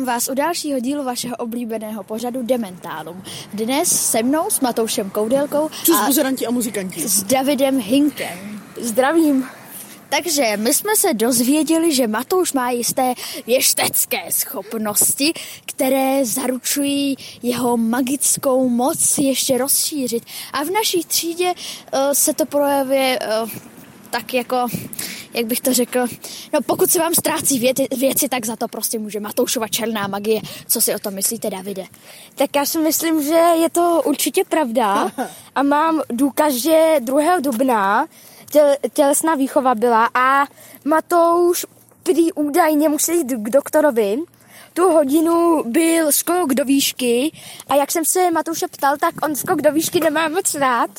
Vítám vás u dalšího dílu vašeho oblíbeného pořadu Dementálum. Dnes se mnou, s Matoušem Koudelkou a a muzikanti. s Davidem Hinkem. Zdravím. Takže my jsme se dozvěděli, že Matouš má jisté věštecké schopnosti, které zaručují jeho magickou moc ještě rozšířit. A v naší třídě uh, se to projevuje uh, tak jako, jak bych to řekl, no pokud se vám ztrácí věci, věci, tak za to prostě může Matoušova černá magie. Co si o tom myslíte, Davide? Tak já si myslím, že je to určitě pravda a mám důkaz, že 2. dubna těl, tělesná výchova byla a Matouš prý údajně musel jít k doktorovi. Tu hodinu byl skok do výšky a jak jsem se Matouše ptal, tak on skok do výšky nemá moc rád.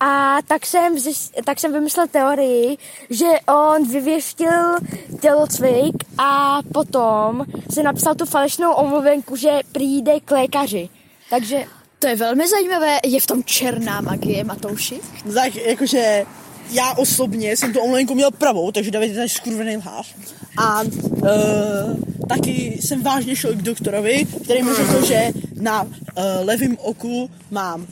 A tak jsem, zjist, tak jsem vymyslel teorii, že on vyvěštil tělocvik a potom se napsal tu falešnou omluvenku, že přijde k lékaři. Takže To je velmi zajímavé. Je v tom černá magie, Matouši? Tak jakože já osobně jsem tu omluvenku měl pravou, takže David je tady skurvený lhář. A uh, taky jsem vážně šel k doktorovi, který mi řekl, že na uh, levém oku mám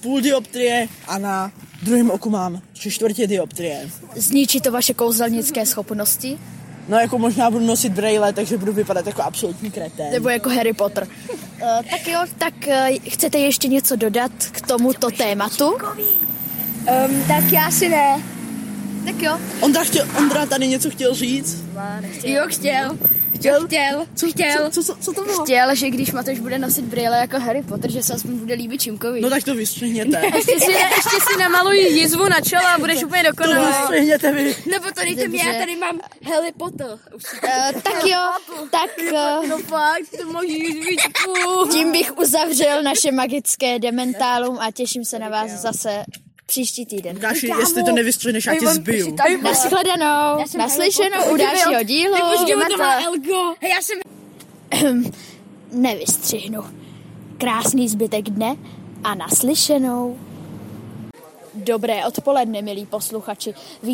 půl dioptrie a na druhém oku mám tři čtvrtě dioptrie. Zničí to vaše kouzelnické schopnosti? No jako možná budu nosit braille, takže budu vypadat jako absolutní kretén. Nebo jako Harry Potter. Uh, tak jo, tak uh, chcete ještě něco dodat k tomuto tématu? Um, tak já si ne. Tak jo. Ondra, chtěl, Ondra tady něco chtěl říct. Jo, chtěl. Chtěl. Chtěl. Co, Chtěl. co, co, co to bylo? Chtěl, že když Matouš bude nosit brýle jako Harry Potter, že se aspoň bude líbit Čimkovi. No tak to vystřihněte. Ještě si, ještě si namaluj jizvu na čelo a budeš úplně To dokonalý. vystřihněte vy. Nebo to dejte mi, Dobře. já tady mám Harry Potter. Uh, tak jo, tak uh, No fakt, to mojí jizvičku. tím bych uzavřel naše magické dementálum a těším se na vás zase příští týden. Káši, jestli to nevystřihneš, já tě zbiju. Naschledanou, naslyšenou u dalšího dílu. Elgo. Hej, já jsem Nevystřihnu. Krásný zbytek dne a naslyšenou. Dobré odpoledne, milí posluchači.